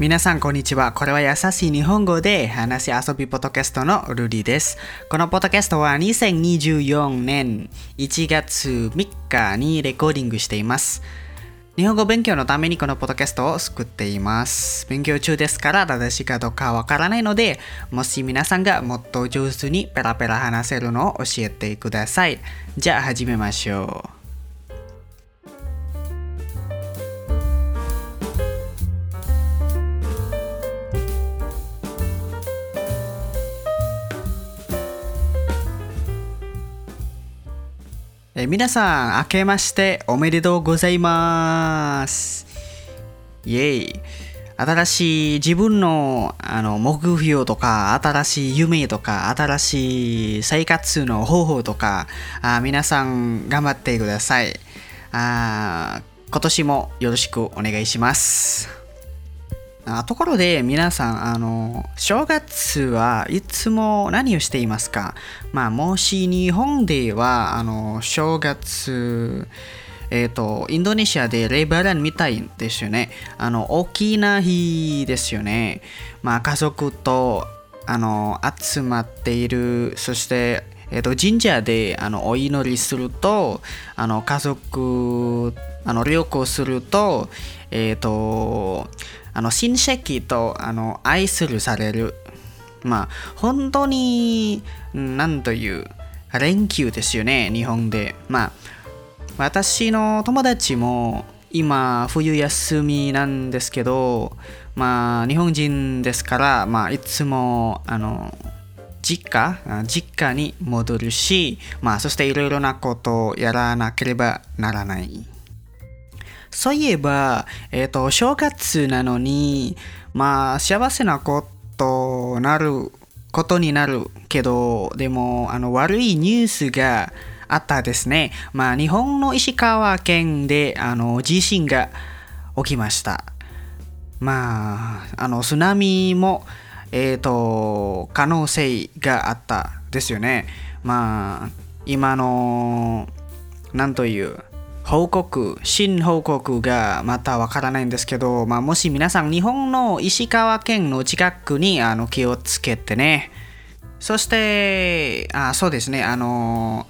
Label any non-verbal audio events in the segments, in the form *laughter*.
皆さんこんにちは。これは優しい日本語で話し遊びポッドキャストのルリです。このポッドキャストは2024年1月3日にレコーディングしています。日本語勉強のためにこのポッドキャストを作っています。勉強中ですから正しいかどうかわからないので、もし皆さんがもっと上手にペラペラ話せるのを教えてください。じゃあ始めましょう。え皆さん、明けましておめでとうございます。イェイ。新しい自分のあの目標とか、新しい夢とか、新しい生活の方法とか、あ皆さん頑張ってくださいあ。今年もよろしくお願いします。あところで皆さん、あの、正月はいつも何をしていますか？まあ、もし日本では、あの、正月、えっ、と、インドネシアでレバランみたいですよね。あの、大きな日ですよね。まあ、家族と、あの、集まっている、そして、えっと神社であのお祈りするとあの家族あの旅行すると,、えっとあの親戚とあの愛するされるまあ本当に何という連休ですよね日本でまあ私の友達も今冬休みなんですけどまあ日本人ですからまあいつもあの実家実家に戻るし、まあ、そしていろいろなことをやらなければならない。そういえば、えっ、と、正月なのに、まあ、幸せなことなる、ことになるけど、でも、あの、悪いニュースがあったですね。まあ、日本の石川県で、あの、地震が起きました。まあ、あの、津波も、えっ、と、可能性があったですよね。まあ、今の、なんという、報告、新報告がまたわからないんですけど、まあ、もし皆さん、日本の石川県の近くにあの気をつけてね。そして、あそうですね、あの、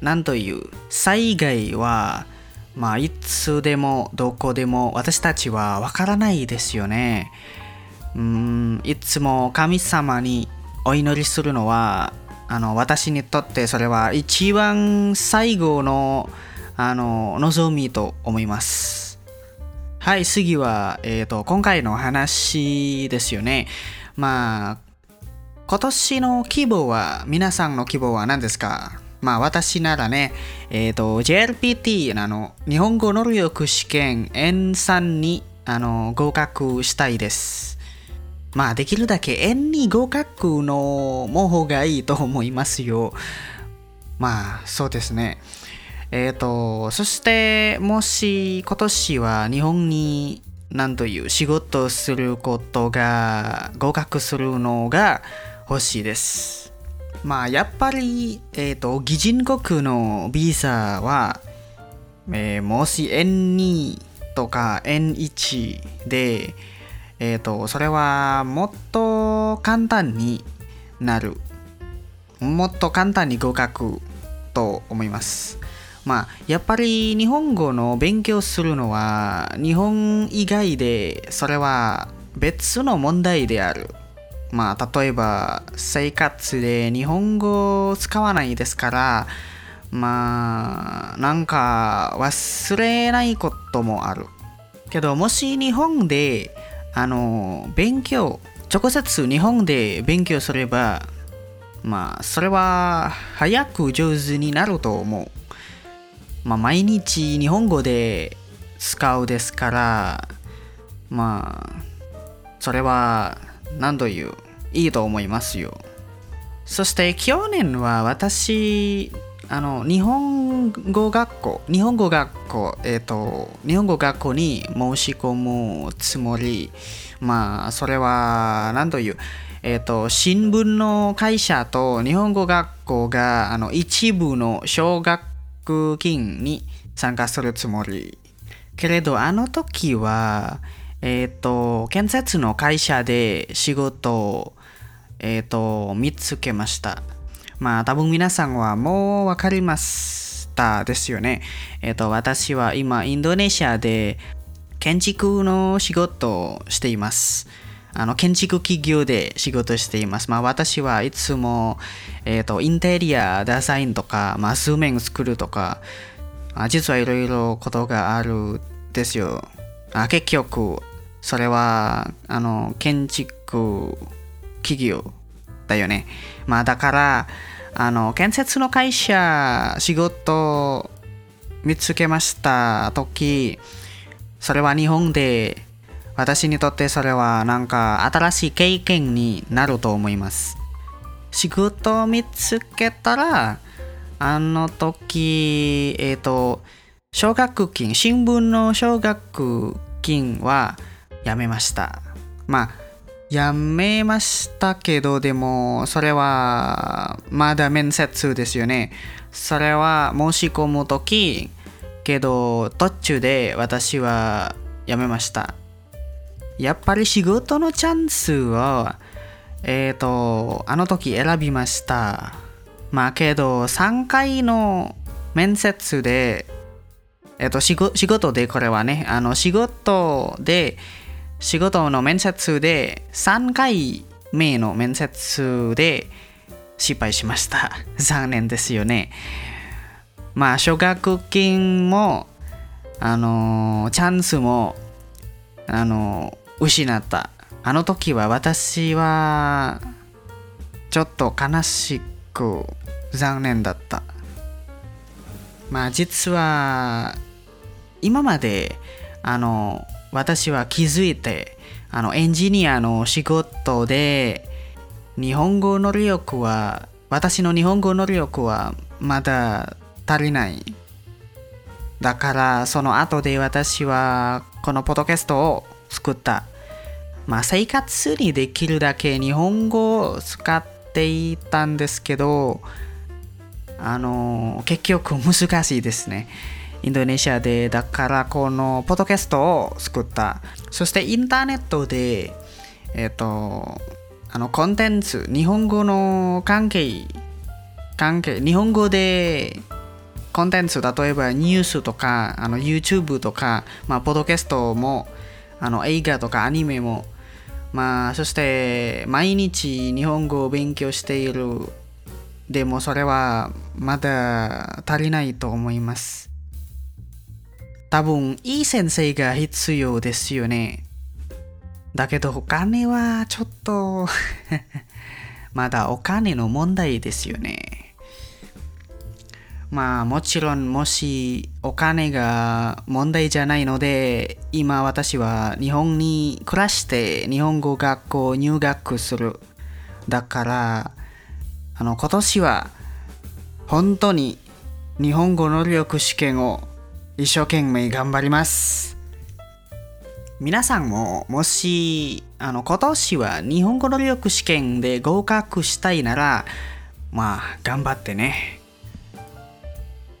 なんという、災害は、まあ、いつでもどこでも私たちはわからないですよね。うんいつも神様にお祈りするのはあの私にとってそれは一番最後のあの望みと思います。はい、次は、えーと、今回の話ですよね。まあ、今年の規模は、皆さんの規模は何ですか？まあ私ならね、えっ、と、JLPT、あの、日本語能力試験 N3 にあの合格したいです。まあできるだけ N に合格のも方がいいと思いますよ。まあそうですね。えっ、と、そしてもし今年は日本に何という仕事することが合格するのが欲しいです。まあやっぱり、えっ、と、擬人国のビザは、えーもし N2 とか N1 で、えっ、と、それはもっと簡単になる。もっと簡単に合格と思います。まあ、やっぱり日本語の勉強するのは日本以外でそれは別の問題である。まあ、例えば生活で日本語を使わないですから、まあ、なんか忘れないこともある。けど、もし日本で、あの、勉強、直接日本で勉強すれば、まあ、それは早く上手になると思う。まあ、毎日日本語で使うですから、まあ、それは何という、いいと思いますよ。そして去年は私、あの、日本語学校、日本語学校、えっ、と、日本語学校に申し込むつもり、まあ、それは、何という、えっ、と、新聞の会社と日本語学校が、あの、一部の奨学金に参加するつもり。けれど、あの時は、えっ、と、建設の会社で仕事を、えっ、と、見つけました。まあ、多分皆さんはもうわかりましたですよね。えっ、と、私は今、インドネシアで建築の仕事をしています。あの建築企業で仕事しています。まあ、私はいつも、えーと、インテリアデザインとか、まあ、数面作るとか、あ実はいろいろことがあるですよ。あ結局、それはあの建築企業だよね。まあ、だから、あの建設の会社、仕事見つけました時、それは日本で私にとってそれはなんか新しい経験になると思います。仕事を見つけたら、あの時、えっ、ー、と、奨学金、新聞の奨学金はやめました。まあ、やめましたけど、でも、それはまだ面接ですよね。それは申し込む時、けど途中で私はやめました。やっぱり仕事のチャンスを、えっ、ー、と、あの時選びました。まあけど、3回の面接で、えっ、ー、と仕、仕事でこれはね、あの仕事で、仕事の面接で3回目の面接で失敗しました。*laughs* 残念ですよね。まあ、奨学金も、あのチャンスも、あの失った。あの時は私はちょっと悲しく残念だった。まあ実は今まであの私は気づいてあのエンジニアの仕事で日本語能力は私の日本語能力はまだ足りない。だからその後で私はこのポッドキャストを作った。まあ、生活にできるだけ日本語を使っていたんですけど、あの、結局難しいですね。インドネシアで、だからこのポッドキャストを作った。そしてインターネットで、えっ、と、あの、コンテンツ、日本語の関係、関係、日本語でコンテンツ、例えばニュースとか、あの YouTube とか、まあ、ポッドキャストも、あの映画とかアニメも、まあ、そして毎日日本語を勉強している。でもそれはまだ足りないと思います。多分いい先生が必要ですよね。だけどお金はちょっと *laughs* まだお金の問題ですよね。まあもちろんもしお金が問題じゃないので今私は日本に暮らして日本語学校入学する。だからあの今年は本当に日本語能力試験を一生懸命頑張ります。皆さんももしあの今年は日本語能力試験で合格したいならまあ頑張ってね。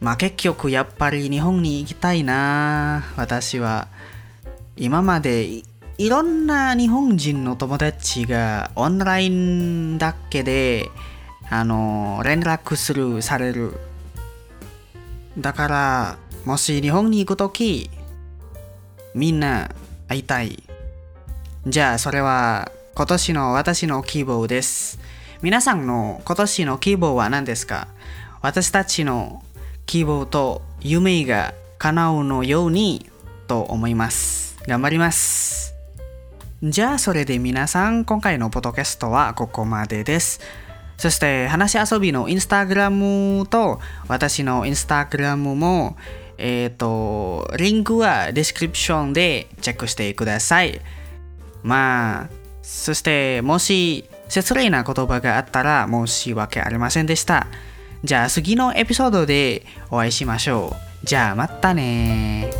まあ結局やっぱり日本に行きたいな。私は今までいろんな日本人の友達がオンラインだけであの連絡するされる。だからもし日本に行くときみんな会いたい。じゃあそれは今年の私の希望です。皆さんの今年の希望は何ですか？私たちの希望と夢が叶うのようにと思います。頑張ります。じゃあそれで皆さん今回のポッドキャストはここまでです。そして話し遊びのインスタグラムと私のインスタグラムもえっ、ー、とリンクはディスクリプションでチェックしてください。まあそしてもし失礼な言葉があったら申し訳ありませんでした。じゃあ次のエピソードでお会いしましょう。じゃあまたね